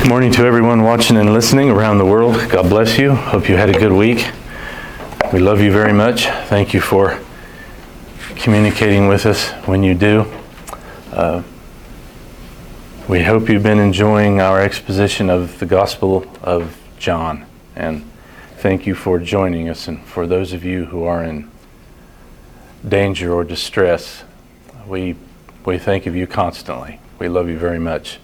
Good morning to everyone watching and listening around the world. God bless you. Hope you had a good week. We love you very much. Thank you for communicating with us when you do. Uh, we hope you've been enjoying our exposition of the Gospel of John. And thank you for joining us. And for those of you who are in danger or distress, we, we think of you constantly. We love you very much.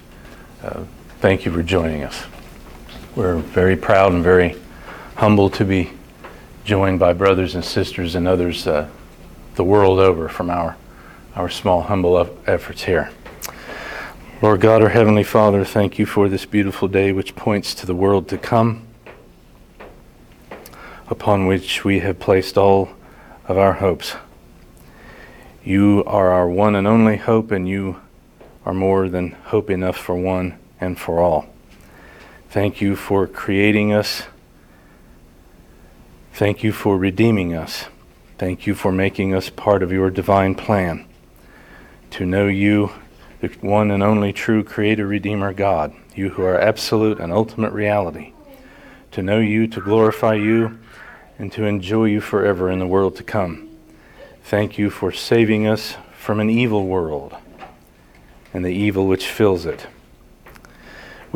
Uh, thank you for joining us. We're very proud and very humbled to be joined by brothers and sisters and others uh, the world over from our, our small, humble efforts here. Lord God, our Heavenly Father, thank you for this beautiful day which points to the world to come, upon which we have placed all of our hopes. You are our one and only hope, and you are more than hope enough for one and for all. Thank you for creating us. Thank you for redeeming us. Thank you for making us part of your divine plan. To know you, the one and only true Creator, Redeemer God, you who are absolute and ultimate reality. To know you, to glorify you, and to enjoy you forever in the world to come. Thank you for saving us from an evil world and the evil which fills it.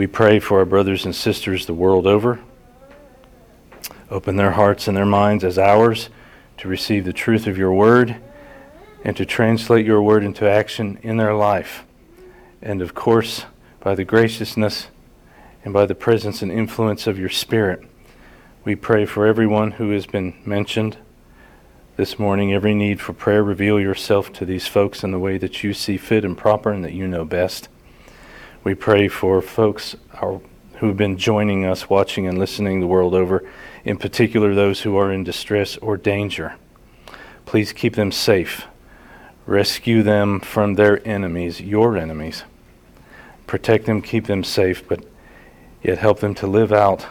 We pray for our brothers and sisters the world over. Open their hearts and their minds as ours to receive the truth of your word and to translate your word into action in their life. And of course, by the graciousness and by the presence and influence of your Spirit, we pray for everyone who has been mentioned this morning, every need for prayer. Reveal yourself to these folks in the way that you see fit and proper and that you know best. We pray for folks who have been joining us, watching and listening the world over, in particular those who are in distress or danger. Please keep them safe. Rescue them from their enemies, your enemies. Protect them, keep them safe, but yet help them to live out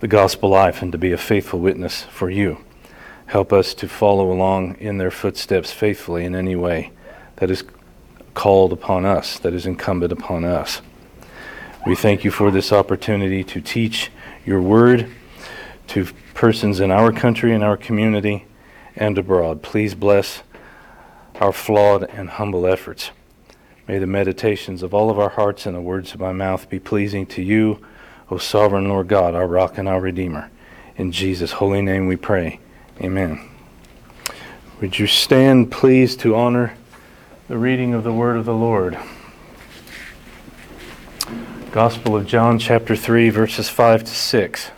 the gospel life and to be a faithful witness for you. Help us to follow along in their footsteps faithfully in any way that is called upon us, that is incumbent upon us. We thank you for this opportunity to teach your word to persons in our country and our community and abroad. Please bless our flawed and humble efforts. May the meditations of all of our hearts and the words of my mouth be pleasing to you, O sovereign Lord God, our rock and our Redeemer. In Jesus' holy name we pray. Amen. Would you stand, please, to honor the reading of the word of the Lord? Gospel of John, chapter 3, verses 5 to 6.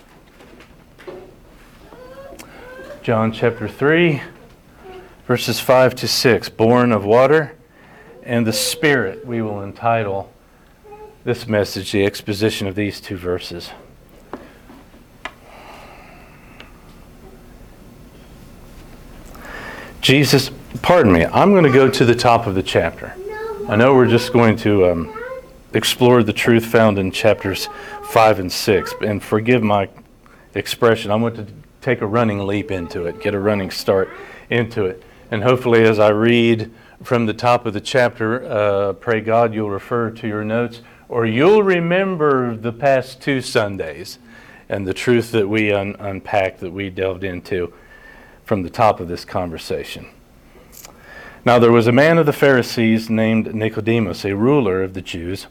John chapter 3, verses 5 to 6. Born of water and the Spirit, we will entitle this message, the exposition of these two verses. Jesus, pardon me, I'm going to go to the top of the chapter. I know we're just going to um, explore the truth found in chapters 5 and 6, and forgive my expression. I want to take a running leap into it, get a running start into it. And hopefully, as I read from the top of the chapter, uh, pray God you'll refer to your notes or you'll remember the past two Sundays and the truth that we un- unpacked, that we delved into from the top of this conversation. Now, there was a man of the Pharisees named Nicodemus, a ruler of the Jews.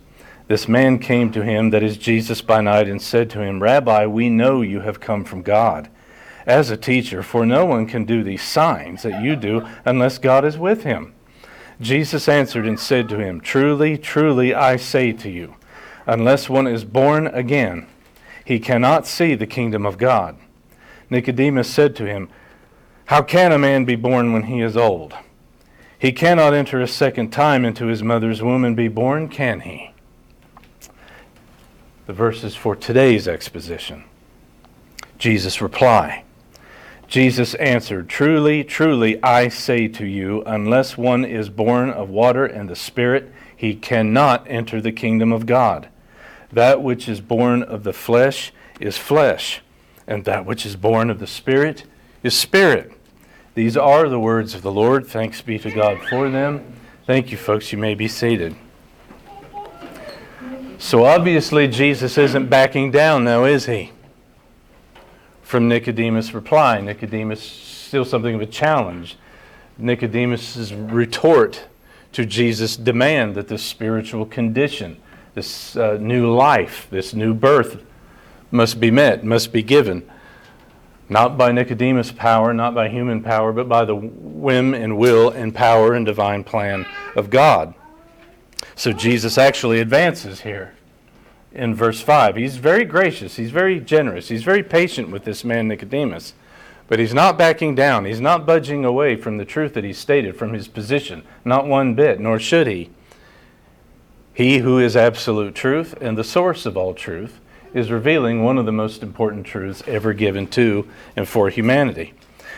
This man came to him, that is Jesus by night, and said to him, Rabbi, we know you have come from God as a teacher, for no one can do these signs that you do unless God is with him. Jesus answered and said to him, Truly, truly, I say to you, unless one is born again, he cannot see the kingdom of God. Nicodemus said to him, how can a man be born when he is old? He cannot enter a second time into his mother's womb and be born, can he? The verses for today's exposition. Jesus' reply. Jesus answered, Truly, truly, I say to you, unless one is born of water and the Spirit, he cannot enter the kingdom of God. That which is born of the flesh is flesh, and that which is born of the Spirit is spirit. These are the words of the Lord. Thanks be to God for them. Thank you, folks. You may be seated. So obviously, Jesus isn't backing down now, is he? From Nicodemus' reply. Nicodemus, still something of a challenge. Nicodemus' retort to Jesus' demand that this spiritual condition, this uh, new life, this new birth must be met, must be given. Not by Nicodemus' power, not by human power, but by the whim and will and power and divine plan of God. So Jesus actually advances here in verse 5. He's very gracious, he's very generous, he's very patient with this man Nicodemus. But he's not backing down. He's not budging away from the truth that he stated, from his position. Not one bit, nor should he. He who is absolute truth and the source of all truth is revealing one of the most important truths ever given to and for humanity.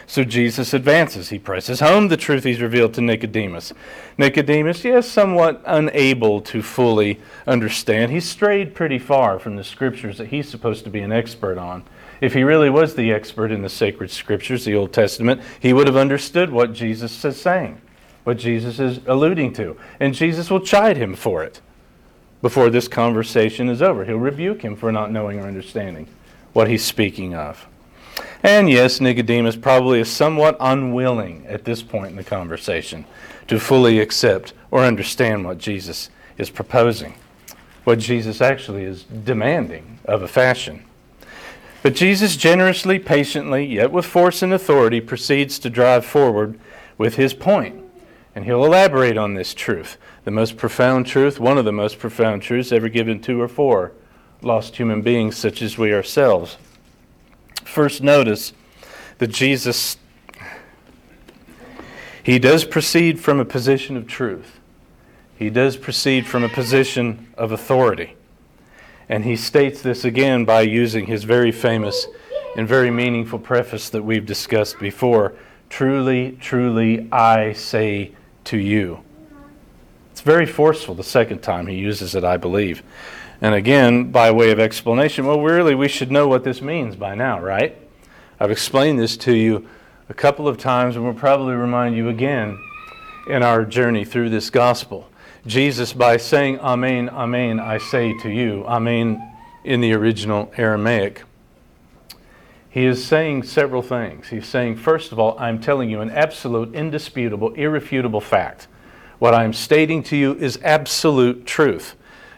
So Jesus advances. He presses home the truth he's revealed to Nicodemus. Nicodemus, yes, somewhat unable to fully understand. He's strayed pretty far from the scriptures that he's supposed to be an expert on. If he really was the expert in the sacred scriptures, the Old Testament, he would have understood what Jesus is saying, what Jesus is alluding to. And Jesus will chide him for it before this conversation is over. He'll rebuke him for not knowing or understanding what he's speaking of. And yes, Nicodemus probably is somewhat unwilling at this point in the conversation to fully accept or understand what Jesus is proposing, what Jesus actually is demanding of a fashion. But Jesus generously, patiently, yet with force and authority, proceeds to drive forward with his point. And he'll elaborate on this truth, the most profound truth, one of the most profound truths ever given to or for lost human beings such as we ourselves. First, notice that Jesus, he does proceed from a position of truth. He does proceed from a position of authority. And he states this again by using his very famous and very meaningful preface that we've discussed before Truly, truly, I say to you. It's very forceful the second time he uses it, I believe. And again, by way of explanation, well, really, we should know what this means by now, right? I've explained this to you a couple of times, and we'll probably remind you again in our journey through this gospel. Jesus, by saying, Amen, Amen, I say to you, Amen in the original Aramaic, he is saying several things. He's saying, first of all, I'm telling you an absolute, indisputable, irrefutable fact. What I'm stating to you is absolute truth.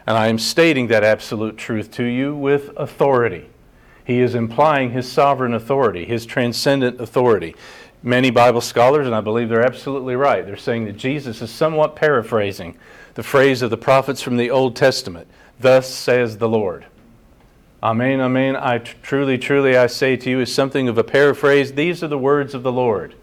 And I am stating that absolute truth to you with authority. He is implying his sovereign authority, his transcendent authority. Many Bible scholars, and I believe they're absolutely right, they're saying that Jesus is somewhat paraphrasing the phrase of the prophets from the Old Testament Thus says the Lord. Amen, amen. I truly, truly, I say to you, is something of a paraphrase. These are the words of the Lord.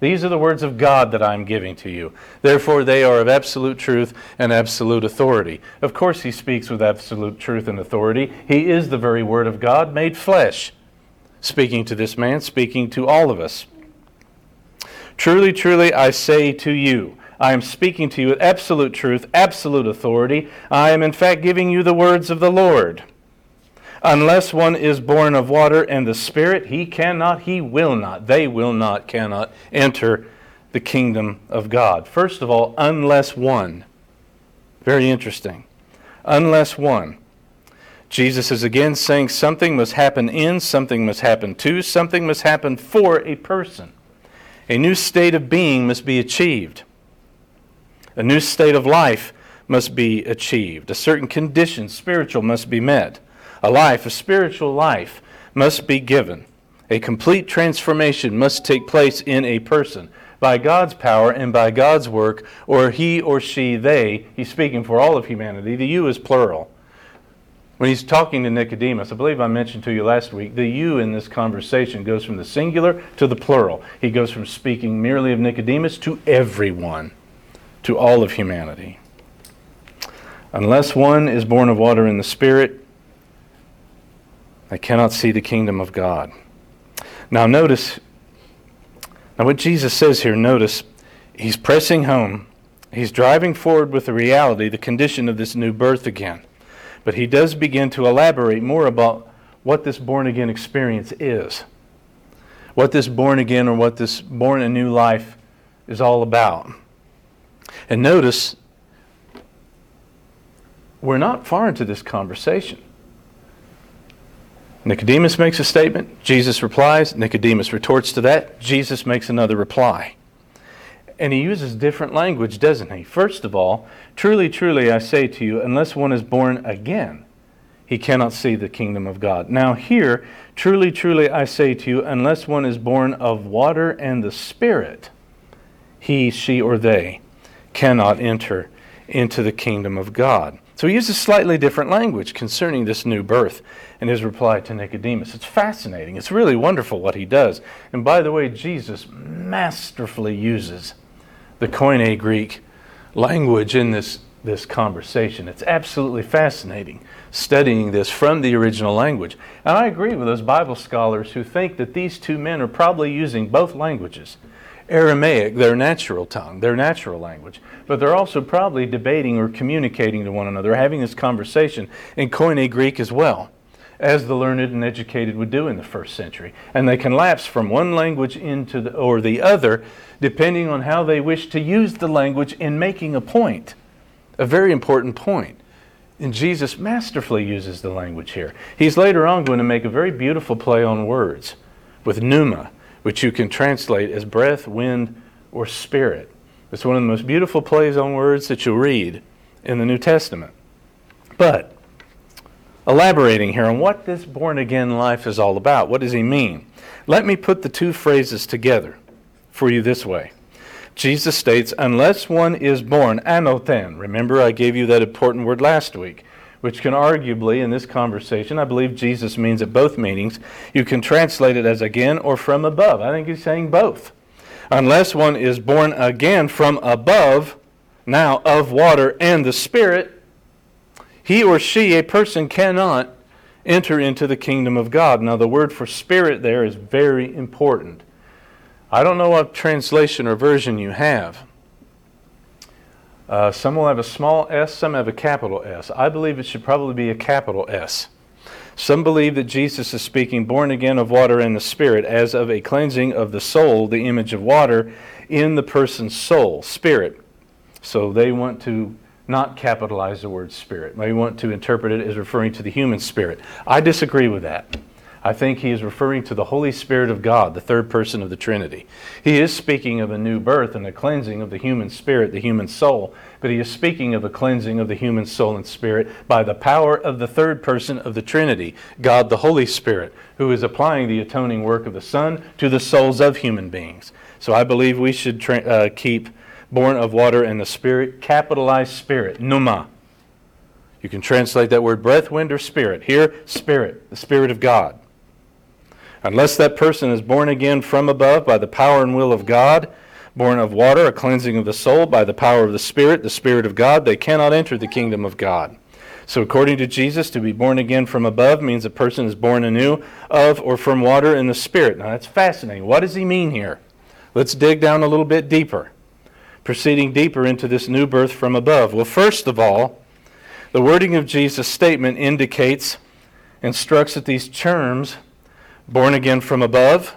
These are the words of God that I'm giving to you. Therefore, they are of absolute truth and absolute authority. Of course, he speaks with absolute truth and authority. He is the very Word of God made flesh, speaking to this man, speaking to all of us. Truly, truly, I say to you, I am speaking to you with absolute truth, absolute authority. I am, in fact, giving you the words of the Lord. Unless one is born of water and the Spirit, he cannot, he will not, they will not, cannot enter the kingdom of God. First of all, unless one. Very interesting. Unless one. Jesus is again saying something must happen in, something must happen to, something must happen for a person. A new state of being must be achieved. A new state of life must be achieved. A certain condition, spiritual, must be met a life, a spiritual life, must be given. A complete transformation must take place in a person by God's power and by God's work, or he or she, they. He's speaking for all of humanity. The you is plural. When he's talking to Nicodemus, I believe I mentioned to you last week, the you in this conversation goes from the singular to the plural. He goes from speaking merely of Nicodemus to everyone, to all of humanity. Unless one is born of water and the Spirit, I cannot see the kingdom of God. Now, notice, now what Jesus says here, notice, he's pressing home. He's driving forward with the reality, the condition of this new birth again. But he does begin to elaborate more about what this born again experience is. What this born again or what this born a new life is all about. And notice we're not far into this conversation. Nicodemus makes a statement, Jesus replies, Nicodemus retorts to that, Jesus makes another reply. And he uses different language, doesn't he? First of all, truly, truly, I say to you, unless one is born again, he cannot see the kingdom of God. Now, here, truly, truly, I say to you, unless one is born of water and the Spirit, he, she, or they cannot enter into the kingdom of God. So he uses slightly different language concerning this new birth in his reply to Nicodemus. It's fascinating. It's really wonderful what he does. And by the way, Jesus masterfully uses the Koine Greek language in this, this conversation. It's absolutely fascinating studying this from the original language. And I agree with those Bible scholars who think that these two men are probably using both languages. Aramaic, their natural tongue, their natural language. But they're also probably debating or communicating to one another, having this conversation in Koine Greek as well, as the learned and educated would do in the first century. And they can lapse from one language into the, or the other, depending on how they wish to use the language in making a point, a very important point. And Jesus masterfully uses the language here. He's later on going to make a very beautiful play on words with pneuma which you can translate as breath, wind, or spirit. It's one of the most beautiful plays on words that you'll read in the New Testament. But, elaborating here on what this born again life is all about, what does he mean? Let me put the two phrases together for you this way. Jesus states, unless one is born anothen. Remember, I gave you that important word last week which can arguably, in this conversation, I believe Jesus means at both meanings, you can translate it as again or from above. I think he's saying both. Unless one is born again from above, now of water and the Spirit, he or she, a person, cannot enter into the kingdom of God. Now, the word for spirit there is very important. I don't know what translation or version you have. Uh, some will have a small s, some have a capital S. I believe it should probably be a capital S. Some believe that Jesus is speaking born again of water and the Spirit as of a cleansing of the soul, the image of water, in the person's soul, spirit. So they want to not capitalize the word spirit. They want to interpret it as referring to the human spirit. I disagree with that. I think he is referring to the Holy Spirit of God, the third person of the Trinity. He is speaking of a new birth and a cleansing of the human spirit, the human soul, but he is speaking of a cleansing of the human soul and spirit by the power of the third person of the Trinity, God the Holy Spirit, who is applying the atoning work of the Son to the souls of human beings. So I believe we should tra- uh, keep born of water and the Spirit, capitalized Spirit, pneuma. You can translate that word breath, wind, or spirit. Here, Spirit, the Spirit of God. Unless that person is born again from above by the power and will of God, born of water, a cleansing of the soul by the power of the Spirit, the Spirit of God, they cannot enter the kingdom of God. So, according to Jesus, to be born again from above means a person is born anew of or from water and the Spirit. Now, that's fascinating. What does he mean here? Let's dig down a little bit deeper. Proceeding deeper into this new birth from above. Well, first of all, the wording of Jesus' statement indicates, instructs that these terms born again from above,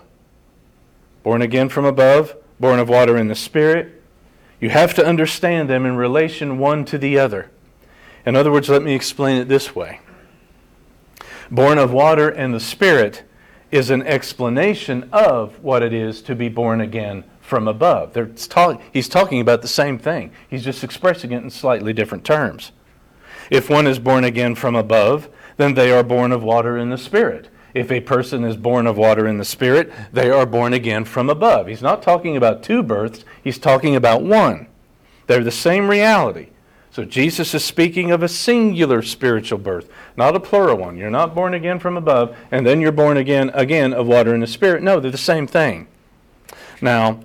born again from above, born of water and the Spirit. You have to understand them in relation one to the other. In other words, let me explain it this way Born of water and the Spirit is an explanation of what it is to be born again from above. Talk, he's talking about the same thing, he's just expressing it in slightly different terms. If one is born again from above, then they are born of water and the Spirit. If a person is born of water and the Spirit, they are born again from above. He's not talking about two births, he's talking about one. They're the same reality. So Jesus is speaking of a singular spiritual birth, not a plural one. You're not born again from above, and then you're born again again of water and the Spirit. No, they're the same thing. Now,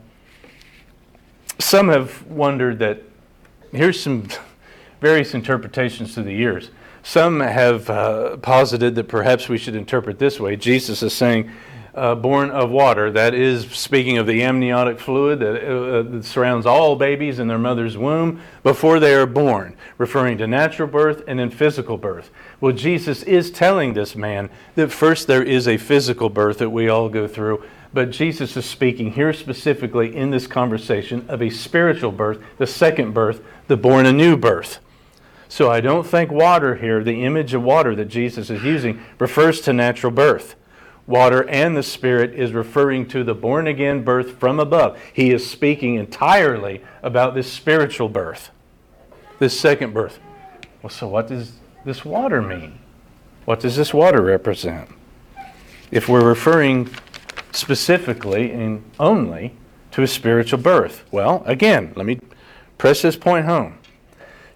some have wondered that here's some various interpretations through the years. Some have uh, posited that perhaps we should interpret this way. Jesus is saying, uh, born of water. That is speaking of the amniotic fluid that, uh, that, surrounds all babies in their mother's womb before they are born, referring to natural birth and then physical birth. Well, Jesus is telling this man that first there is a physical birth that we all go through, but Jesus is speaking here specifically in this conversation of a spiritual birth, the second birth, the born anew birth. So I don't think water here, the image of water that Jesus is using, refers to natural birth. Water and the Spirit is referring to the born again birth from above. He is speaking entirely about this spiritual birth, this second birth. Well, so what does this water mean? What does this water represent? If we're referring specifically and only to a spiritual birth, well, again, let me press this point home.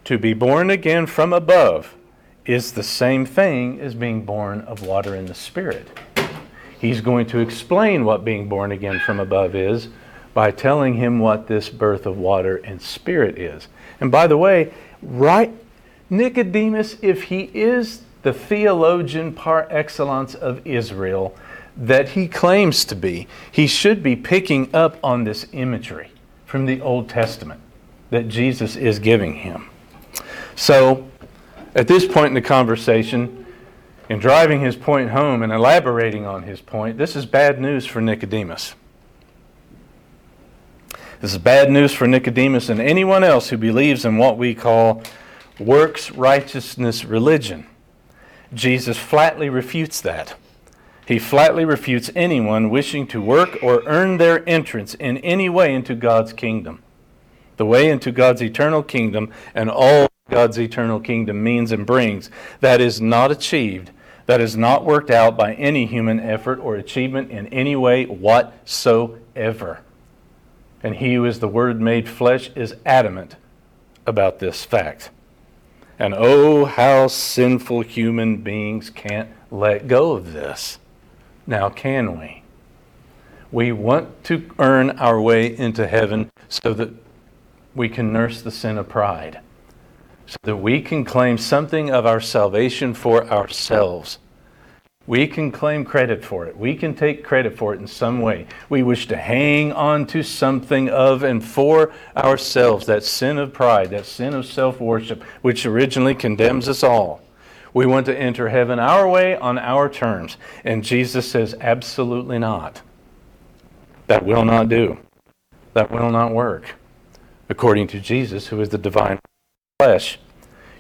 To be born again from above is the same thing as being born of water and the Spirit. He's going to explain what being born again from above is by telling him what this birth of water and spirit is. And by the way, right Nicodemus, if he is the theologian par excellence of Israel that he claims to be, he should be picking up on this imagery from the Old Testament that Jesus is giving him. So, at this point in the conversation, in driving his point home and elaborating on his point, this is bad news for Nicodemus. This is bad news for Nicodemus and anyone else who believes in what we call works righteousness religion. Jesus flatly refutes that. He flatly refutes anyone wishing to work or earn their entrance in any way into God's kingdom. The way into God's eternal kingdom and all God's eternal kingdom means and brings, that is not achieved that is not worked out by any human effort or achievement in any way whatsoever. And he who is the Word made flesh is adamant about this fact. And oh, how sinful human beings can't let go of this. Now, can we? We want to earn our way into heaven so that we can nurse the sin of pride so that we can claim something of our salvation for ourselves. We can claim credit for it. We can take credit for it in some way. We wish to hang on to something of and for ourselves, that sin of pride, that sin of self worship, which originally condemns us all. We want to enter heaven our way on our terms. And Jesus says, absolutely not. That will not do. That will not work. According to Jesus, who is the divine flesh.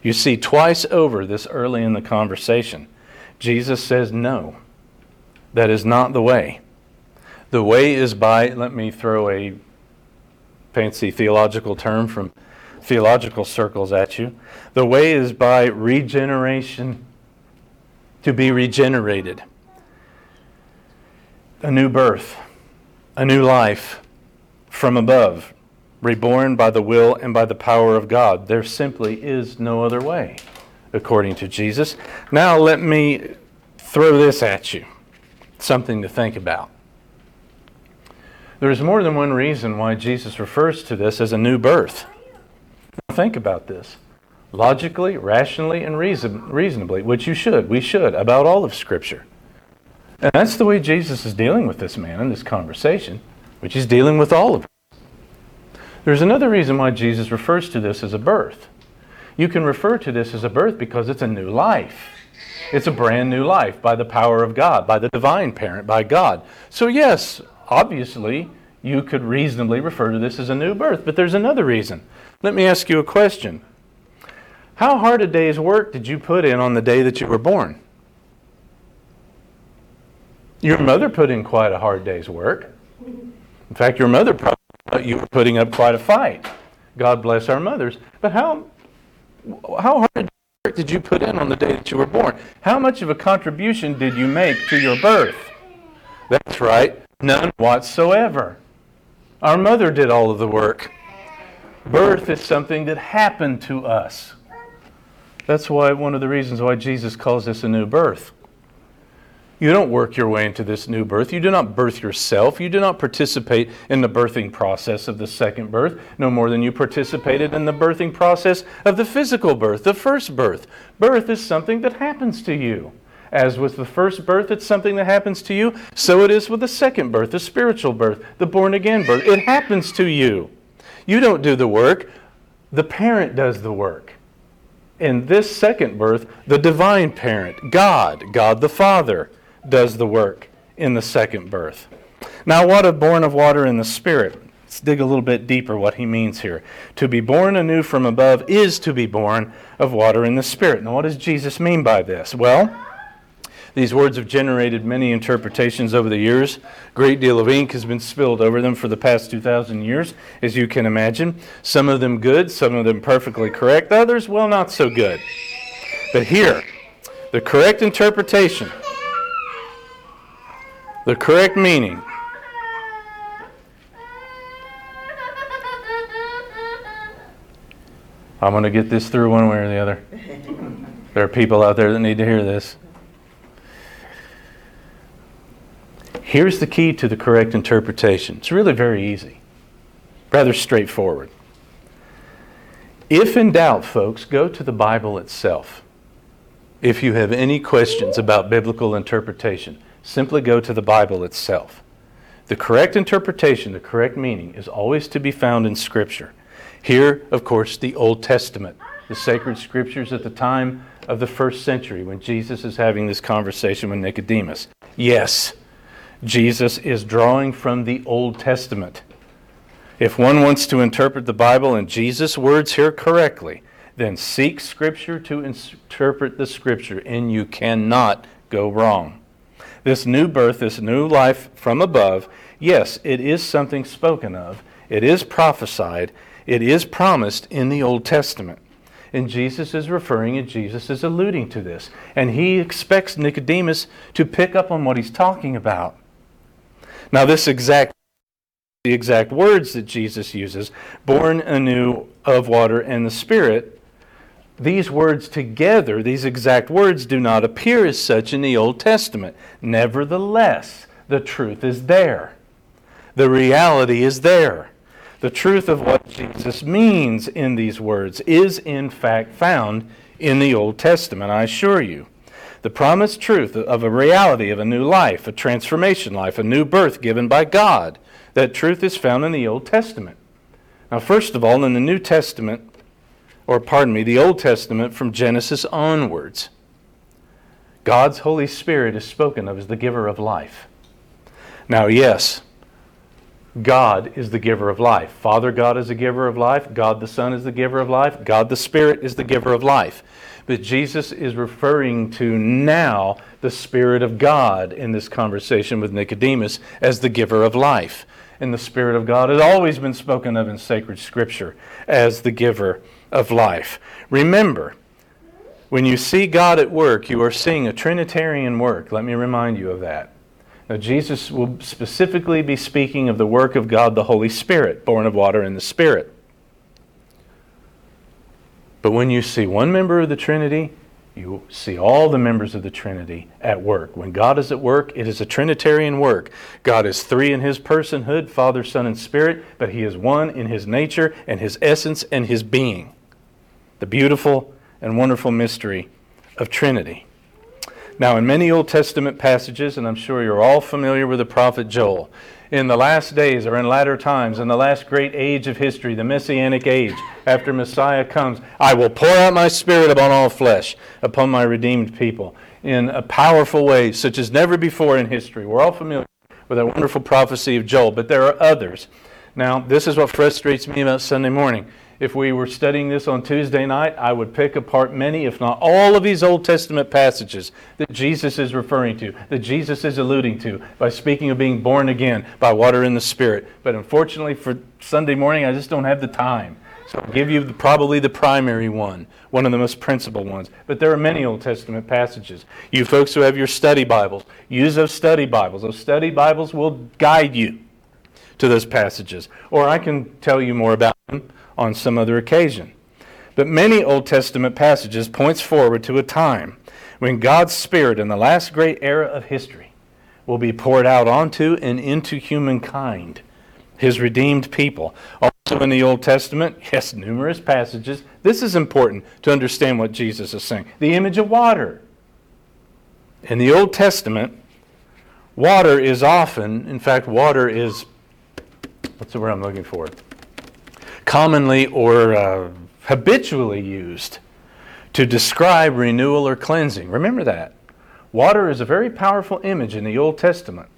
You see, twice over this early in the conversation, Jesus says, No, that is not the way. The way is by, let me throw a fancy theological term from theological circles at you. The way is by regeneration, to be regenerated. A new birth, a new life from above, reborn by the will and by the power of God. There simply is no other way, according to Jesus. Now, let me throw this at you something to think about. There is more than one reason why Jesus refers to this as a new birth. Now, think about this logically, rationally, and reason, reasonably, which you should, we should, about all of Scripture. And that's the way Jesus is dealing with this man in this conversation, which he's dealing with all of it. There's another reason why Jesus refers to this as a birth. You can refer to this as a birth because it's a new life. It's a brand new life by the power of God, by the divine parent, by God. So, yes, obviously, you could reasonably refer to this as a new birth, but there's another reason. Let me ask you a question How hard a day's work did you put in on the day that you were born? Your mother put in quite a hard day's work. In fact, your mother probably Uh, you were putting up quite a fight. God bless our mothers. But how, how hard did you put in on the day that you were born? How much of a contribution did you make to your birth? That's right, none whatsoever. Our mother did all of the work. Birth is something that happened to us. That's why one of the reasons why Jesus calls this a new birth. You don't work your way into this new birth. You do not birth yourself. You do not participate in the birthing process of the second birth, no more than you participated in the birthing process of the physical birth, the first birth. Birth is something that happens to you. As with the first birth, it's something that happens to you, so it is with the second birth, the spiritual birth, the born again birth. It happens to you. You don't do the work, the parent does the work. In this second birth, the divine parent, God, God the Father, does the work in the second birth. Now, what of born of water and the Spirit? Let's dig a little bit deeper what he means here. To be born anew from above is to be born of water and the Spirit. Now, what does Jesus mean by this? Well, these words have generated many interpretations over the years. A great deal of ink has been spilled over them for the past 2,000 years, as you can imagine. Some of them good, some of them perfectly correct, others, well, not so good. But here, the correct interpretation, the correct meaning, I'm going to get this through one way or the other. There are people out there that need to hear this. Here's the key to the correct interpretation. It's really very easy, rather straightforward. If in doubt, folks, go to the Bible itself. If you have any questions about biblical interpretation, simply go to the Bible itself. The correct interpretation, the correct meaning, is always to be found in Scripture. Here, of course, the Old Testament, the sacred scriptures at the time of the first century when Jesus is having this conversation with Nicodemus. Yes, Jesus is drawing from the Old Testament. If one wants to interpret the Bible in Jesus' words here correctly, then seek Scripture to interpret the Scripture, and you cannot go wrong. This new birth, this new life from above, yes, it is something spoken of, it is prophesied, it is promised in the Old Testament. And Jesus is referring and Jesus is alluding to this. And he expects Nicodemus to pick up on what he's talking about. Now, this exact the exact words that Jesus uses, born anew of water and the Spirit, these words together, these exact words, do not appear as such in the Old Testament. Nevertheless, the truth is there. The reality is there. The truth of what Jesus means in these words is, in fact, found in the Old Testament, I assure you the promised truth of a reality of a new life, a transformation life, a new birth given by God. That truth is found in the Old Testament. Now, first of all, in the New Testament, or pardon me, the Old Testament from Genesis onwards, God's Holy Spirit is spoken of as the giver of life. Now, yes, God is the giver of life. Father God is the giver of life. God the Son is the giver of life. God the Spirit is the giver of life. But Jesus is referring to now the Spirit of God in this conversation with Nicodemus as the giver of life. And the Spirit of God has always been spoken of in sacred Scripture as the giver of life. Remember, when you see God at work, you are seeing a Trinitarian work. Let me remind you of that. Now, Jesus will specifically be speaking of the work of God the Holy Spirit, born of water and the Spirit. But when you see one member of the Trinity, you see all the members of the Trinity at work. When God is at work, it is a Trinitarian work. God is three in his personhood Father, Son, and Spirit, but he is one in his nature and his essence and his being. The beautiful and wonderful mystery of Trinity. Now, in many Old Testament passages, and I'm sure you're all familiar with the prophet Joel, in the last days or in latter times, in the last great age of history, the Messianic age, after Messiah comes, I will pour out my Spirit upon all flesh, upon my redeemed people, in a powerful way, such as never before in history. We're all familiar with that wonderful prophecy of Joel, but there are others. Now, this is what frustrates me about Sunday morning if we were studying this on Tuesday night, I would pick apart many, if not all, of these Old Testament passages that Jesus is referring to, that Jesus is alluding to by speaking of being born again by water and the Spirit. But unfortunately, for Sunday morning, I just don't have the time. So I'll give you the, probably the primary one, one of the most principal ones. But there are many Old Testament passages. You folks who have your study Bibles, use those study Bibles. Those study Bibles will guide you to those passages. Or I can tell you more about them on some other occasion. But many Old Testament passages points forward to a time when God's Spirit in the last great era of history will be poured out onto and into humankind, his redeemed people. Also in the Old Testament, yes, numerous passages. This is important to understand what Jesus is saying. The image of water. In the Old Testament, water is often, in fact, water is, what's the word I'm looking for? Commonly or uh, habitually used to describe renewal or cleansing. Remember that. Water is a very powerful image in the Old Testament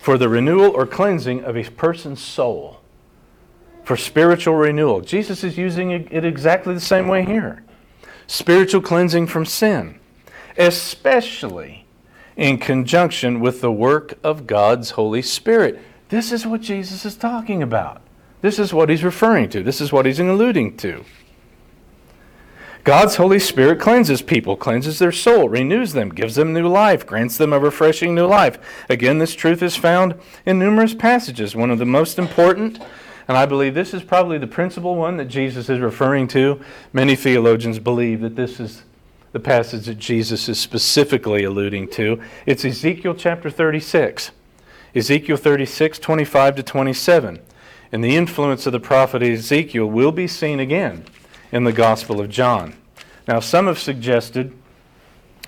for the renewal or cleansing of a person's soul. for spiritual renewal. Jesus is using it exactly the same way here spiritual cleansing from sin, especially in conjunction with the work of God's Holy Spirit. This is what Jesus is talking about. This is what he's referring to. This is what he's alluding to. God's Holy Spirit cleanses people, cleanses their soul, renews them, gives them new life, grants them a refreshing new life. Again, this truth is found in numerous passages. One of the most important, and I believe this is probably the principal one that Jesus is referring to. Many theologians believe that this is the passage that Jesus is specifically alluding to. It's Ezekiel chapter 36. Ezekiel 36, 25 to 27. And the influence of the prophet Ezekiel will be seen again in the Gospel of John. Now, some have suggested,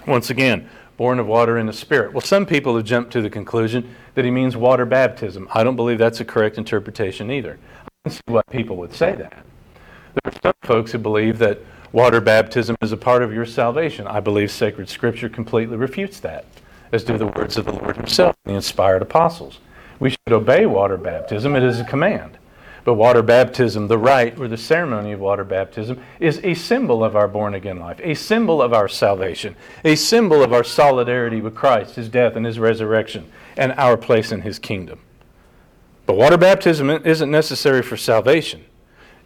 once again, born of water and the Spirit. Well, some people have jumped to the conclusion that he means water baptism. I don't believe that's a correct interpretation either. I can see why people would say that. There are some folks who believe that water baptism is a part of your salvation. I believe sacred scripture completely refutes that, as do the words of the Lord Himself, and the inspired apostles. We should obey water baptism, it is a command. But water baptism, the rite or the ceremony of water baptism, is a symbol of our born again life, a symbol of our salvation, a symbol of our solidarity with Christ, his death and his resurrection, and our place in his kingdom. But water baptism isn't necessary for salvation.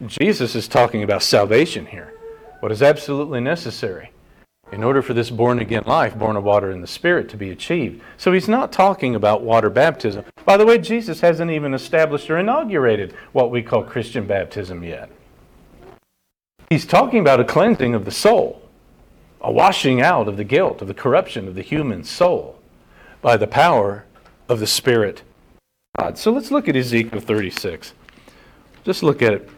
Jesus is talking about salvation here. What is absolutely necessary in order for this born again life, born of water and the Spirit, to be achieved. So he's not talking about water baptism. By the way, Jesus hasn't even established or inaugurated what we call Christian baptism yet. He's talking about a cleansing of the soul, a washing out of the guilt, of the corruption of the human soul by the power of the Spirit God. So let's look at Ezekiel 36. Just look at it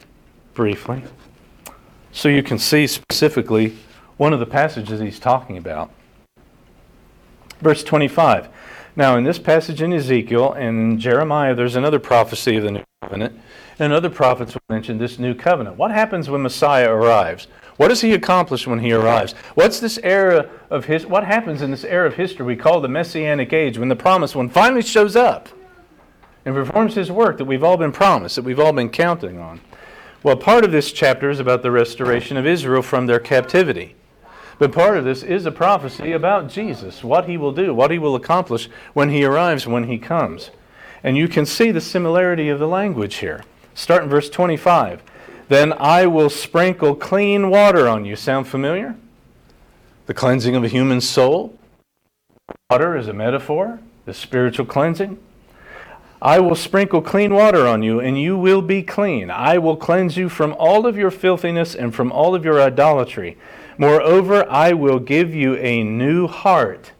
briefly so you can see specifically one of the passages he's talking about. Verse 25. Now, in this passage in Ezekiel and in Jeremiah, there's another prophecy of the new covenant, and other prophets will mention this new covenant. What happens when Messiah arrives? What does he accomplish when he arrives? What's this era of his what happens in this era of history we call the messianic age when the promised one finally shows up and performs his work that we've all been promised, that we've all been counting on? Well, part of this chapter is about the restoration of Israel from their captivity. But part of this is a prophecy about Jesus, what he will do, what he will accomplish when he arrives, when he comes. And you can see the similarity of the language here. Start in verse 25. Then I will sprinkle clean water on you. Sound familiar? The cleansing of a human soul. Water is a metaphor, the spiritual cleansing. I will sprinkle clean water on you, and you will be clean. I will cleanse you from all of your filthiness and from all of your idolatry. Moreover, I will give you a new heart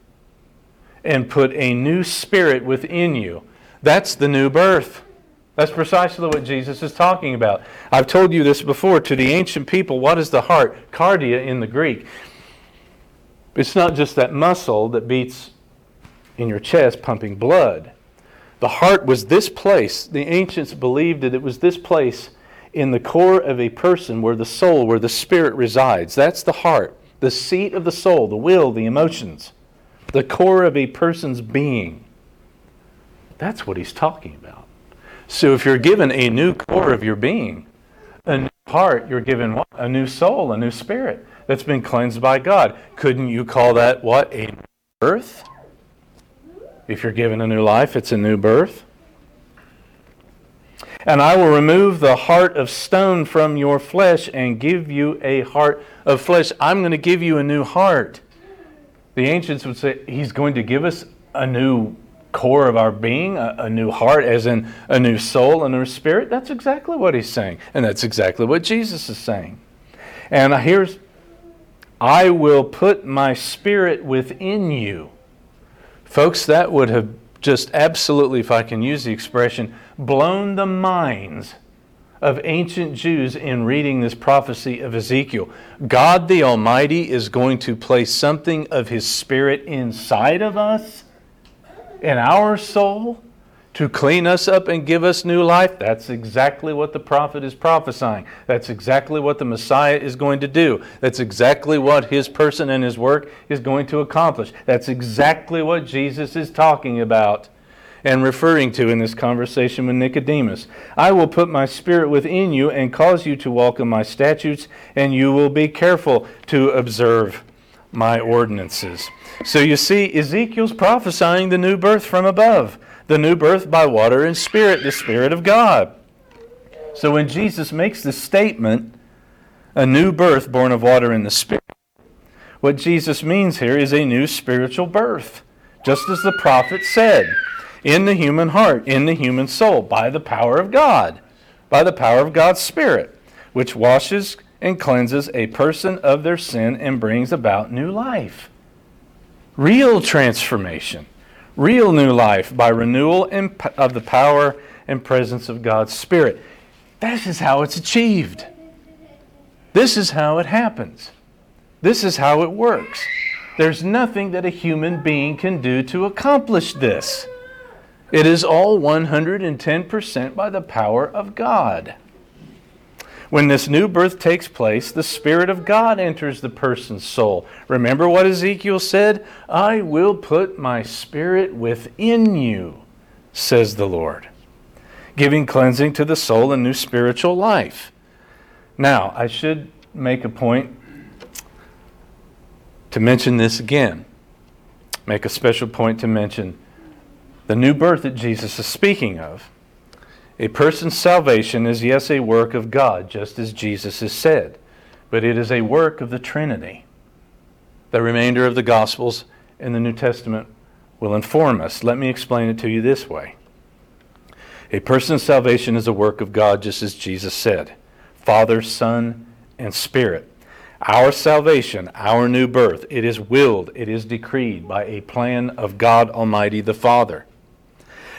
and put a new spirit within you. That's the new birth. That's precisely what Jesus is talking about. I've told you this before. To the ancient people, what is the heart? Cardia in the Greek. It's not just that muscle that beats in your chest pumping blood. The heart was this place. The ancients believed that it was this place in the core of a person where the soul, where the spirit resides. That's the heart, the seat of the soul, the will, the emotions, the core of a person's being. That's what he's talking about. So if you're given a new core of your being, a new heart, you're given? A new soul, a new spirit that's been cleansed by God. Couldn't you call that what? A birth? If you're given a new life, it's a new birth. And I will remove the heart of stone from your flesh and give you a heart of flesh. I'm going to give you a new heart. The ancients would say, He's going to give us a new core of our being, a, a, new heart, as in a new soul, and a new spirit. That's exactly what He's saying. And that's exactly what Jesus is saying. And here's I will put my spirit within you. Folks, that would have just absolutely, if I can use the expression, blown the minds of ancient Jews in reading this prophecy of Ezekiel. God the Almighty is going to place something of His Spirit inside of us, in our soul, to clean us up and give us new life. That's exactly what the prophet is prophesying. That's exactly what the Messiah is going to do. That's exactly what his person and his work is going to accomplish. That's exactly what Jesus is talking about and referring to in this conversation with Nicodemus. I will put my spirit within you and cause you to walk in my statutes, and you will be careful to observe my ordinances. So you see, Ezekiel's prophesying the new birth from above, the new birth by water and spirit, the Spirit of God. So when Jesus makes this statement, a new birth born of water and the Spirit, what Jesus means here is a new spiritual birth, just as the prophet said in the human heart, in the human soul, by the power of God, by the power of God's Spirit, which washes and cleanses a person of their sin and brings about new life. Real transformation, real new life by renewal of the power and presence of God's Spirit. This is how it's achieved. This is how it happens. This is how it works. There's nothing that a human being can do to accomplish this. It is all 110% by the power of God. When this new birth takes place, the Spirit of God enters the person's soul. Remember what Ezekiel said? I will put my Spirit within you, says the Lord, giving cleansing to the soul and new spiritual life. Now, I should make a point to mention this again. Make a special point to mention the new birth that Jesus is speaking of, a person's salvation is, yes, a work of God, just as Jesus has said, but it is a work of the Trinity. The remainder of the Gospels in the New Testament will inform us. Let me explain it to you this way A person's salvation is a work of God, just as Jesus said Father, Son, and Spirit. Our salvation, our new birth, it is willed, it is decreed by a plan of God Almighty the Father.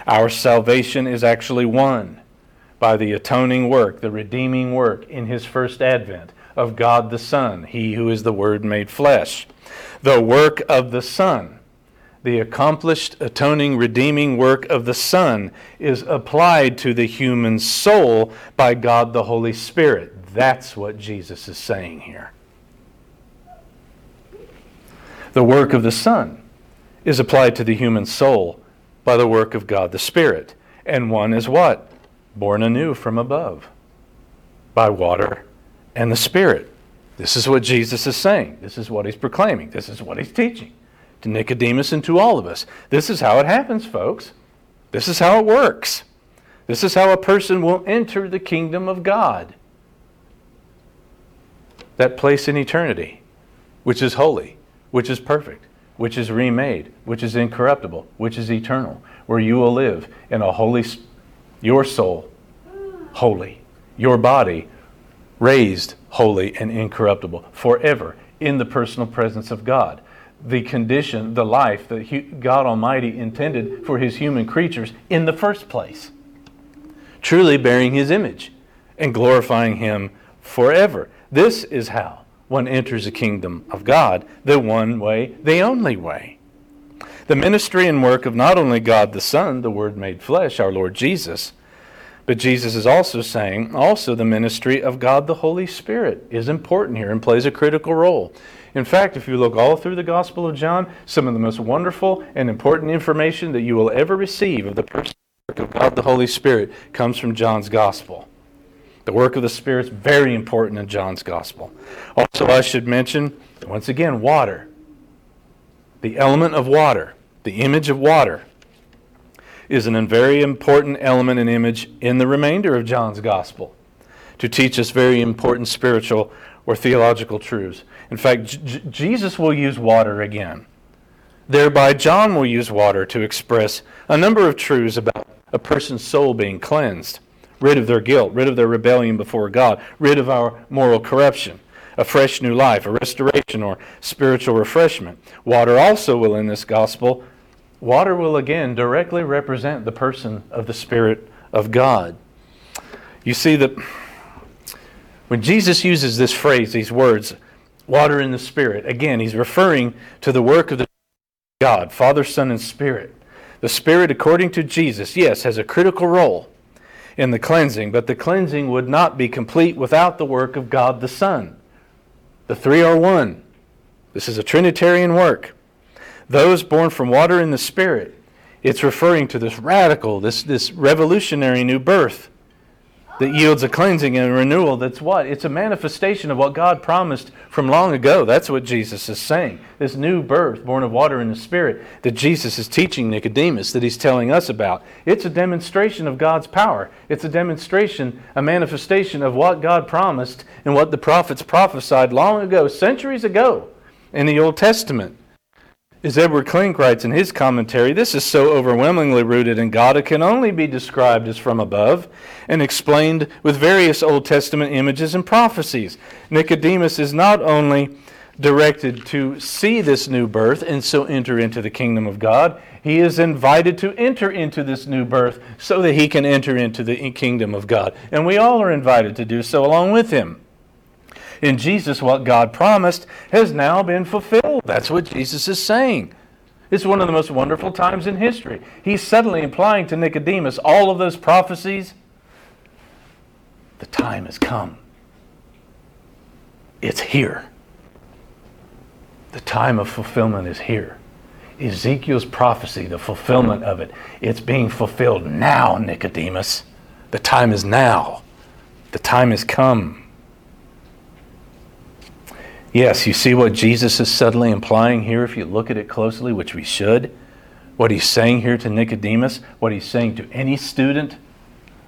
Our salvation is actually won by the atoning work, the redeeming work in his first advent of God the Son, he who is the Word made flesh. The work of the Son, the accomplished atoning, redeeming work of the Son, is applied to the human soul by God the Holy Spirit. That's what Jesus is saying here. The work of the Son is applied to the human soul by the work of God the Spirit. And one is what? Born anew from above by water and the Spirit. This is what Jesus is saying. This is what he's proclaiming. This is what he's teaching to Nicodemus and to all of us. This is how it happens, folks. This is how it works. This is how a person will enter the kingdom of God. That place in eternity, which is holy, which is perfect, which is remade, which is incorruptible, which is eternal, where you will live in a holy, your soul, holy, your body, raised holy and incorruptible, forever in the personal presence of God. The condition, the life that God Almighty intended for His human creatures in the first place. Truly bearing His image and glorifying Him forever. This is how one enters the kingdom of God the one way, the only way. The ministry and work of not only God the Son, the Word made flesh, our Lord Jesus, but Jesus is also saying also the ministry of God the Holy Spirit is important here and plays a critical role. In fact, if you look all through the Gospel of John, some of the most wonderful and important information that you will ever receive of the person of God the Holy Spirit comes from John's Gospel. The work of the Spirit is very important in John's Gospel. Also, I should mention, once again, water. The element of water, the image of water, is an very important element and image in the remainder of John's Gospel to teach us very important spiritual or theological truths. In fact, J- Jesus will use water again. Thereby, John will use water to express a number of truths about a person's soul being cleansed rid of their guilt, rid of their rebellion before God, rid of our moral corruption, a fresh new life, a restoration or spiritual refreshment. Water also will, in this gospel, water will again directly represent the person of the Spirit of God. You see that when Jesus uses this phrase, these words, water in the Spirit, again, he's referring to the work of the God, Father, Son, and Spirit. The Spirit, according to Jesus, yes, has a critical role in the cleansing, but the cleansing would not be complete without the work of God the Son. The three are one. This is a Trinitarian work. Those born from water and the Spirit It's referring to this radical, this, this revolutionary new birth that yields a cleansing and a renewal that's what? It's a manifestation of what God promised from long ago. That's what Jesus is saying. This new birth, born of water and the Spirit, that Jesus is teaching Nicodemus, that he's telling us about. It's a demonstration of God's power. It's a demonstration, a manifestation of what God promised and what the prophets prophesied long ago, centuries ago in the Old Testament. As Edward Klink writes in his commentary, this is so overwhelmingly rooted in God it can only be described as from above and explained with various Old Testament images and prophecies. Nicodemus is not only directed to see this new birth and so enter into the kingdom of God, he is invited to enter into this new birth so that he can enter into the kingdom of God. And we all are invited to do so along with him in Jesus, what God promised has now been fulfilled. That's what Jesus is saying. It's one of the most wonderful times in history. He's suddenly implying to Nicodemus all of those prophecies. The time has come. It's here. The time of fulfillment is here. Ezekiel's prophecy, the fulfillment of it, it's being fulfilled now, Nicodemus. The time is now. The time has come. Yes, you see what Jesus is subtly implying here if you look at it closely, which we should. What he's saying here to Nicodemus, what he's saying to any student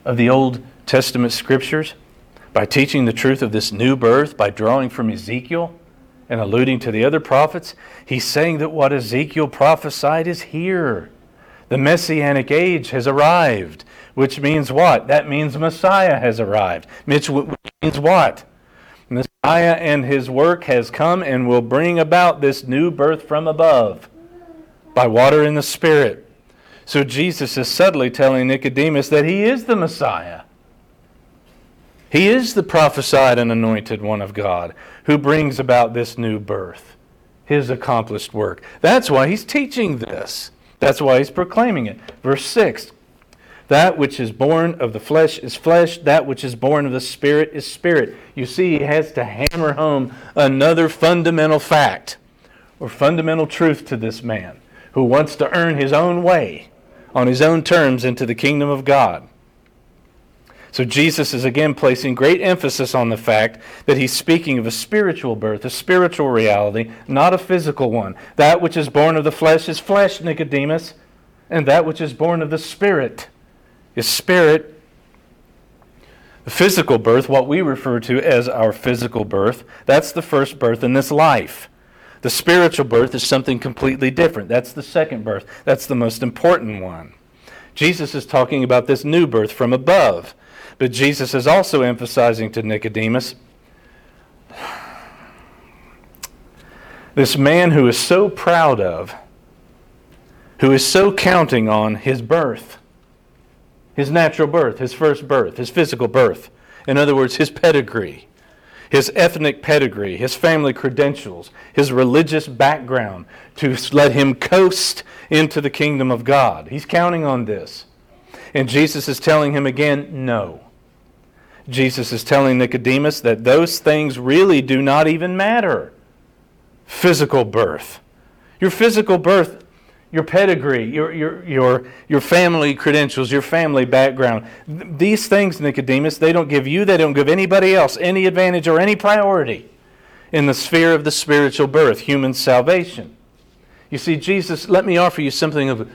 of the Old Testament scriptures, by teaching the truth of this new birth, by drawing from Ezekiel and alluding to the other prophets, he's saying that what Ezekiel prophesied is here. The Messianic age has arrived, which means what? That means Messiah has arrived. Which means what? Messiah and his work has come and will bring about this new birth from above by water and the Spirit. So Jesus is subtly telling Nicodemus that he is the Messiah. He is the prophesied and anointed one of God who brings about this new birth, his accomplished work. That's why he's teaching this. That's why he's proclaiming it. Verse 6 that which is born of the flesh is flesh, that which is born of the spirit is spirit. You see, he has to hammer home another fundamental fact or fundamental truth to this man who wants to earn his own way on his own terms into the kingdom of God. So Jesus is again placing great emphasis on the fact that he's speaking of a spiritual birth, a spiritual reality, not a physical one. That which is born of the flesh is flesh, Nicodemus, and that which is born of the spirit is spirit. The physical birth, what we refer to as our physical birth, that's the first birth in this life. The spiritual birth is something completely different. That's the second birth. That's the most important one. Jesus is talking about this new birth from above. But Jesus is also emphasizing to Nicodemus this man who is so proud of, who is so counting on his birth his natural birth, his first birth, his physical birth. In other words, his pedigree, his ethnic pedigree, his family credentials, his religious background to let him coast into the kingdom of God. He's counting on this. And Jesus is telling him again, no. Jesus is telling Nicodemus that those things really do not even matter. Physical birth. Your physical birth your pedigree, your, your, your, your family credentials, your family background. These things, Nicodemus, they don't give you, they don't give anybody else any advantage or any priority in the sphere of the spiritual birth, human salvation. You see, Jesus, let me offer you something of,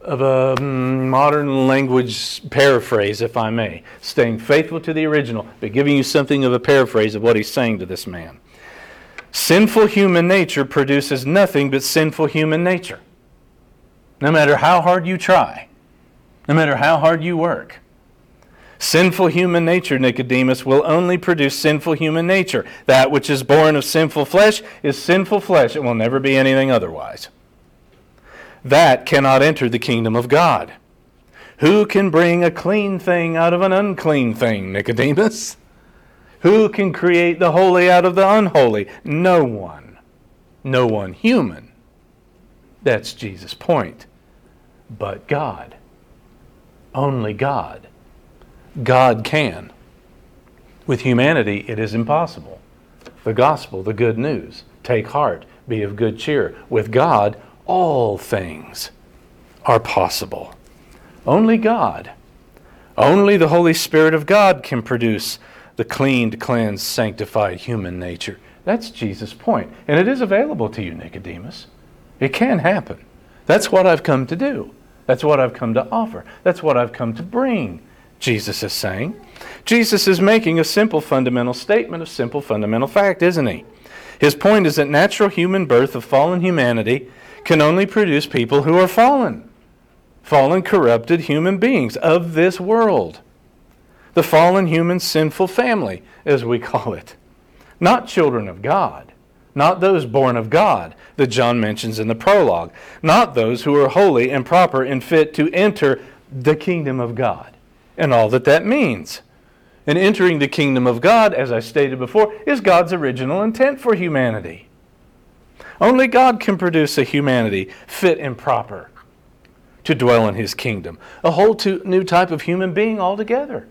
of a mm, modern language paraphrase, if I may, staying faithful to the original, but giving you something of a paraphrase of what he's saying to this man. Sinful human nature produces nothing but sinful human nature no matter how hard you try, no matter how hard you work. Sinful human nature, Nicodemus, will only produce sinful human nature. That which is born of sinful flesh is sinful flesh. It will never be anything otherwise. That cannot enter the kingdom of God. Who can bring a clean thing out of an unclean thing, Nicodemus? Who can create the holy out of the unholy? No one. No one human. That's Jesus' point but God. Only God. God can. With humanity, it is impossible. The gospel, the good news. Take heart, be of good cheer. With God, all things are possible. Only God, only the Holy Spirit of God can produce the cleaned, cleansed, sanctified human nature. That's Jesus' point. And it is available to you, Nicodemus. It can happen. That's what I've come to do. That's what I've come to offer. That's what I've come to bring, Jesus is saying. Jesus is making a simple fundamental statement of simple fundamental fact, isn't he? His point is that natural human birth of fallen humanity can only produce people who are fallen, fallen, corrupted human beings of this world. The fallen human sinful family, as we call it. Not children of God, not those born of God that John mentions in the prologue, not those who are holy and proper and fit to enter the kingdom of God and all that that means. And entering the kingdom of God, as I stated before, is God's original intent for humanity. Only God can produce a humanity fit and proper to dwell in his kingdom, a whole new type of human being altogether.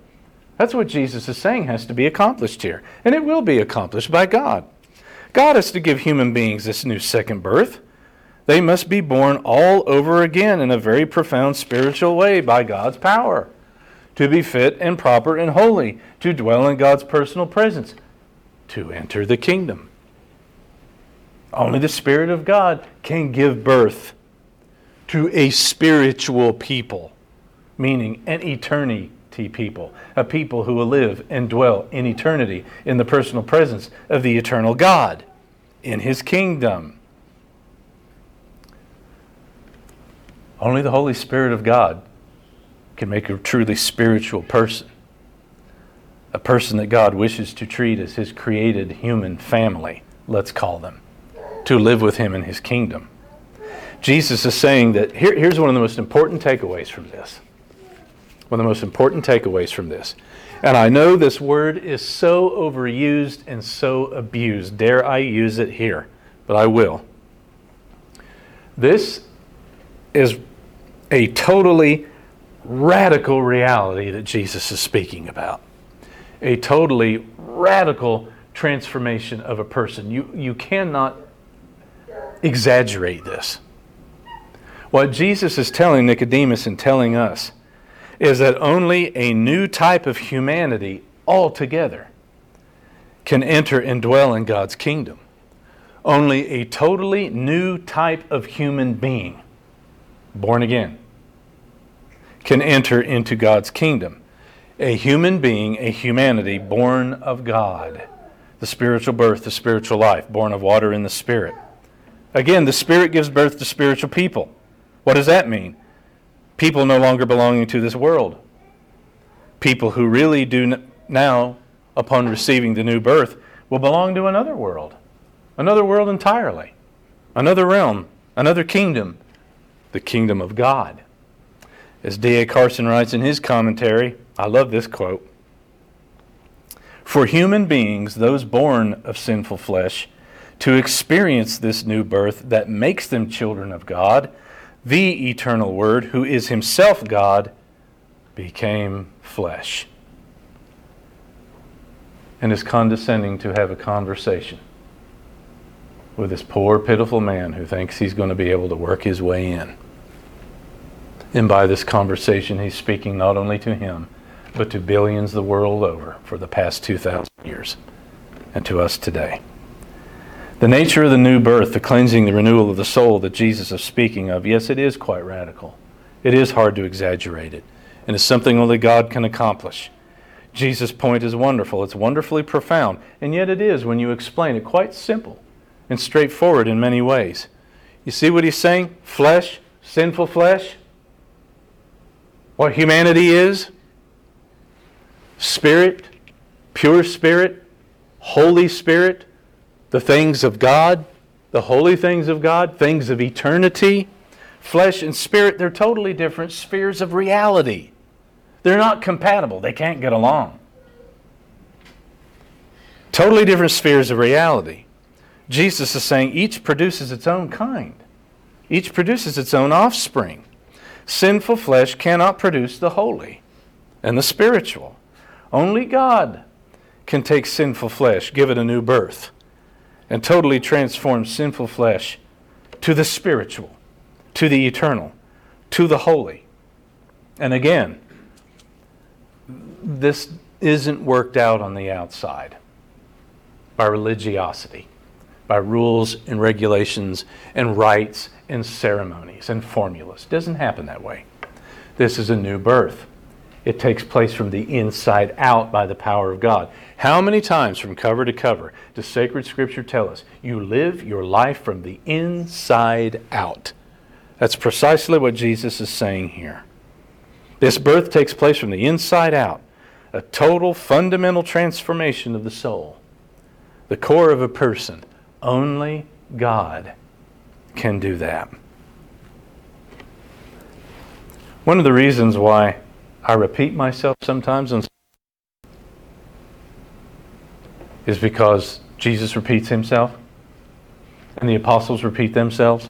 That's what Jesus is saying has to be accomplished here, and it will be accomplished by God. God is to give human beings this new second birth. They must be born all over again in a very profound spiritual way by God's power to be fit and proper and holy, to dwell in God's personal presence, to enter the kingdom. Only the Spirit of God can give birth to a spiritual people, meaning an eternity people, a people who will live and dwell in eternity in the personal presence of the eternal God in his kingdom. Only the Holy Spirit of God can make a truly spiritual person, a person that God wishes to treat as his created human family, let's call them, to live with him in his kingdom. Jesus is saying that here, here's one of the most important takeaways from this one of the most important takeaways from this. And I know this word is so overused and so abused. Dare I use it here? But I will. This is a totally radical reality that Jesus is speaking about. A totally radical transformation of a person. You, you cannot exaggerate this. What Jesus is telling Nicodemus and telling us is that only a new type of humanity altogether can enter and dwell in God's kingdom. Only a totally new type of human being, born again, can enter into God's kingdom. A human being, a humanity born of God, the spiritual birth, the spiritual life, born of water and the Spirit. Again, the Spirit gives birth to spiritual people. What does that mean? People no longer belonging to this world. People who really do now, upon receiving the new birth, will belong to another world, another world entirely, another realm, another kingdom, the kingdom of God. As D.A. Carson writes in his commentary, I love this quote For human beings, those born of sinful flesh, to experience this new birth that makes them children of God the eternal Word, who is himself God, became flesh and is condescending to have a conversation with this poor, pitiful man who thinks he's going to be able to work his way in. And by this conversation, he's speaking not only to him, but to billions the world over for the past 2,000 years and to us today. The nature of the new birth, the cleansing, the renewal of the soul that Jesus is speaking of, yes, it is quite radical. It is hard to exaggerate it, and it's something only God can accomplish. Jesus' point is wonderful. It's wonderfully profound, and yet it is, when you explain it, quite simple and straightforward in many ways. You see what he's saying? Flesh, sinful flesh. What humanity is? Spirit, pure spirit, Holy Spirit, the things of God, the holy things of God, things of eternity. Flesh and spirit, they're totally different spheres of reality. They're not compatible, they can't get along. Totally different spheres of reality. Jesus is saying each produces its own kind, each produces its own offspring. Sinful flesh cannot produce the holy and the spiritual. Only God can take sinful flesh, give it a new birth and totally transform sinful flesh to the spiritual, to the eternal, to the holy. And again, this isn't worked out on the outside by religiosity, by rules and regulations and rites and ceremonies and formulas. It doesn't happen that way. This is a new birth. It takes place from the inside out by the power of God. How many times from cover to cover does sacred scripture tell us you live your life from the inside out? That's precisely what Jesus is saying here. This birth takes place from the inside out, a total fundamental transformation of the soul, the core of a person. Only God can do that. One of the reasons why I repeat myself sometimes is because Jesus repeats himself and the apostles repeat themselves.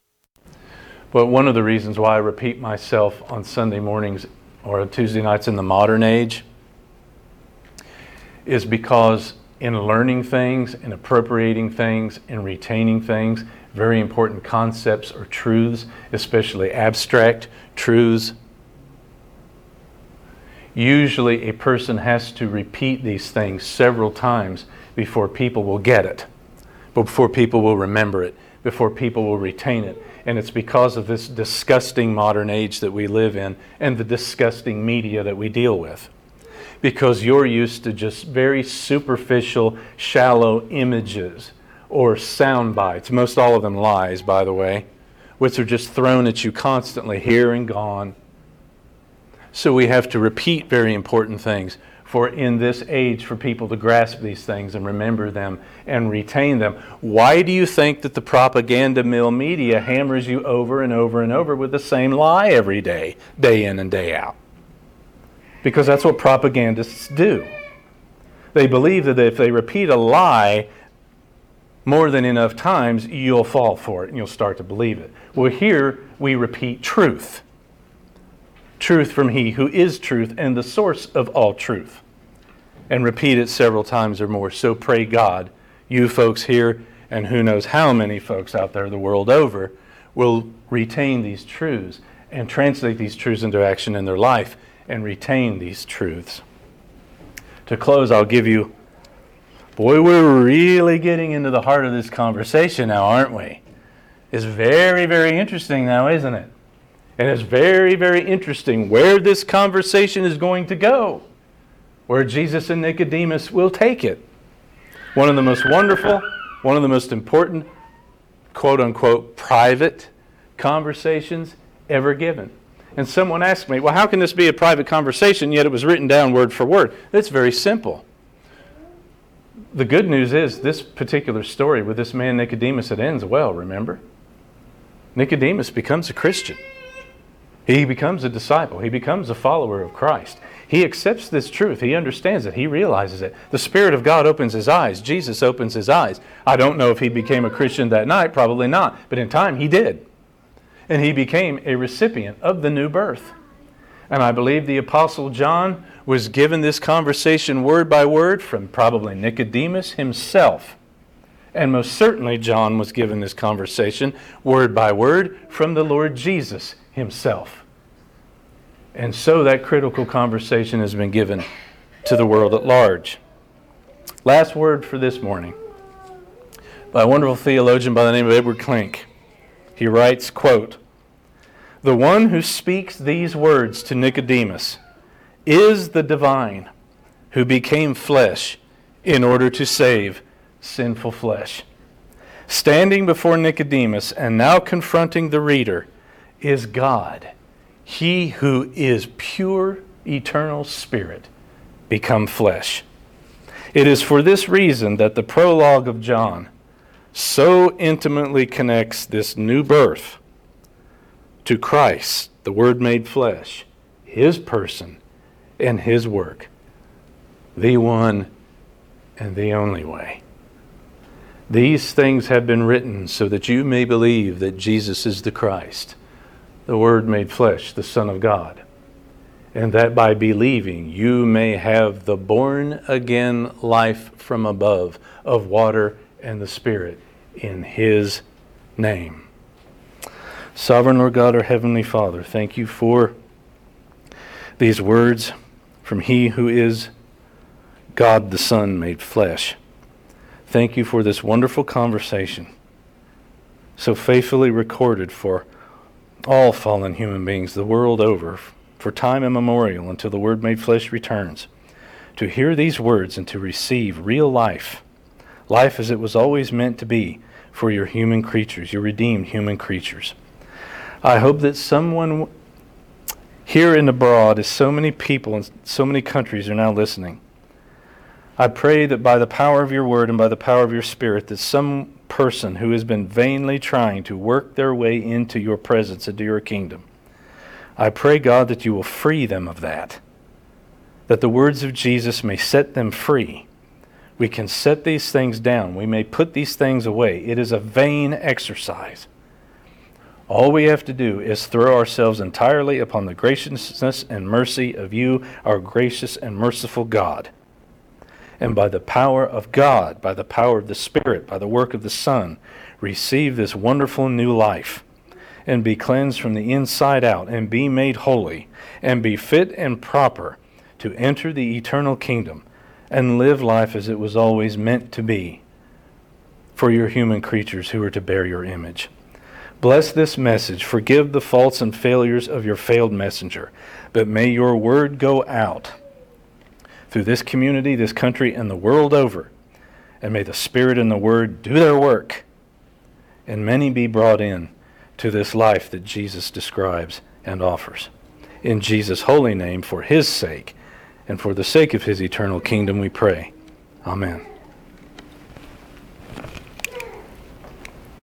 But one of the reasons why I repeat myself on Sunday mornings or Tuesday nights in the modern age is because in learning things, in appropriating things, in retaining things, very important concepts or truths, especially abstract truths, usually a person has to repeat these things several times before people will get it, before people will remember it, before people will retain it. And it's because of this disgusting modern age that we live in and the disgusting media that we deal with. Because you're used to just very superficial, shallow images or sound bites, most all of them lies, by the way, which are just thrown at you constantly, here and gone. So we have to repeat very important things for in this age for people to grasp these things and remember them and retain them. Why do you think that the propaganda mill media hammers you over and over and over with the same lie every day, day in and day out? Because that's what propagandists do. They believe that if they repeat a lie more than enough times, you'll fall for it and you'll start to believe it. Well, here we repeat truth truth from He who is truth and the source of all truth. And repeat it several times or more. So pray God, you folks here, and who knows how many folks out there the world over, will retain these truths and translate these truths into action in their life and retain these truths. To close, I'll give you, boy, we're really getting into the heart of this conversation now, aren't we? It's very, very interesting now, isn't it? And it's very, very interesting where this conversation is going to go, where Jesus and Nicodemus will take it. One of the most wonderful, one of the most important, quote unquote, private conversations ever given. And someone asked me, well, how can this be a private conversation yet it was written down word for word? It's very simple. The good news is this particular story with this man Nicodemus, it ends well, remember? Nicodemus becomes a Christian. He becomes a disciple. He becomes a follower of Christ. He accepts this truth. He understands it. He realizes it. The Spirit of God opens his eyes. Jesus opens his eyes. I don't know if he became a Christian that night, probably not. But in time, he did. And he became a recipient of the new birth. And I believe the Apostle John was given this conversation word by word from probably Nicodemus himself. And most certainly, John was given this conversation word by word from the Lord Jesus himself. And so that critical conversation has been given to the world at large. Last word for this morning by a wonderful theologian by the name of Edward Klink. He writes, quote, The one who speaks these words to Nicodemus is the divine who became flesh in order to save sinful flesh. Standing before Nicodemus and now confronting the reader, is God, He who is pure, eternal spirit, become flesh. It is for this reason that the prologue of John so intimately connects this new birth to Christ, the Word made flesh, His person, and His work, the one and the only way. These things have been written so that you may believe that Jesus is the Christ the Word made flesh, the Son of God, and that by believing you may have the born again life from above of water and the Spirit in His name. Sovereign Lord God, our Heavenly Father, thank you for these words from He who is God the Son made flesh. Thank you for this wonderful conversation, so faithfully recorded for all fallen human beings the world over, for time immemorial until the Word made flesh returns. To hear these words and to receive real life, life as it was always meant to be for your human creatures, your redeemed human creatures. I hope that someone here and abroad, as so many people in so many countries are now listening, I pray that by the power of your word and by the power of your spirit, that some person who has been vainly trying to work their way into your presence, into your kingdom, I pray, God, that you will free them of that, that the words of Jesus may set them free. We can set these things down. We may put these things away. It is a vain exercise. All we have to do is throw ourselves entirely upon the graciousness and mercy of you, our gracious and merciful God and by the power of God, by the power of the Spirit, by the work of the Son, receive this wonderful new life and be cleansed from the inside out and be made holy and be fit and proper to enter the eternal kingdom and live life as it was always meant to be for your human creatures who are to bear your image. Bless this message. Forgive the faults and failures of your failed messenger. But may your word go out through this community, this country, and the world over. And may the Spirit and the Word do their work, and many be brought in to this life that Jesus describes and offers. In Jesus' holy name, for His sake, and for the sake of His eternal kingdom, we pray. Amen.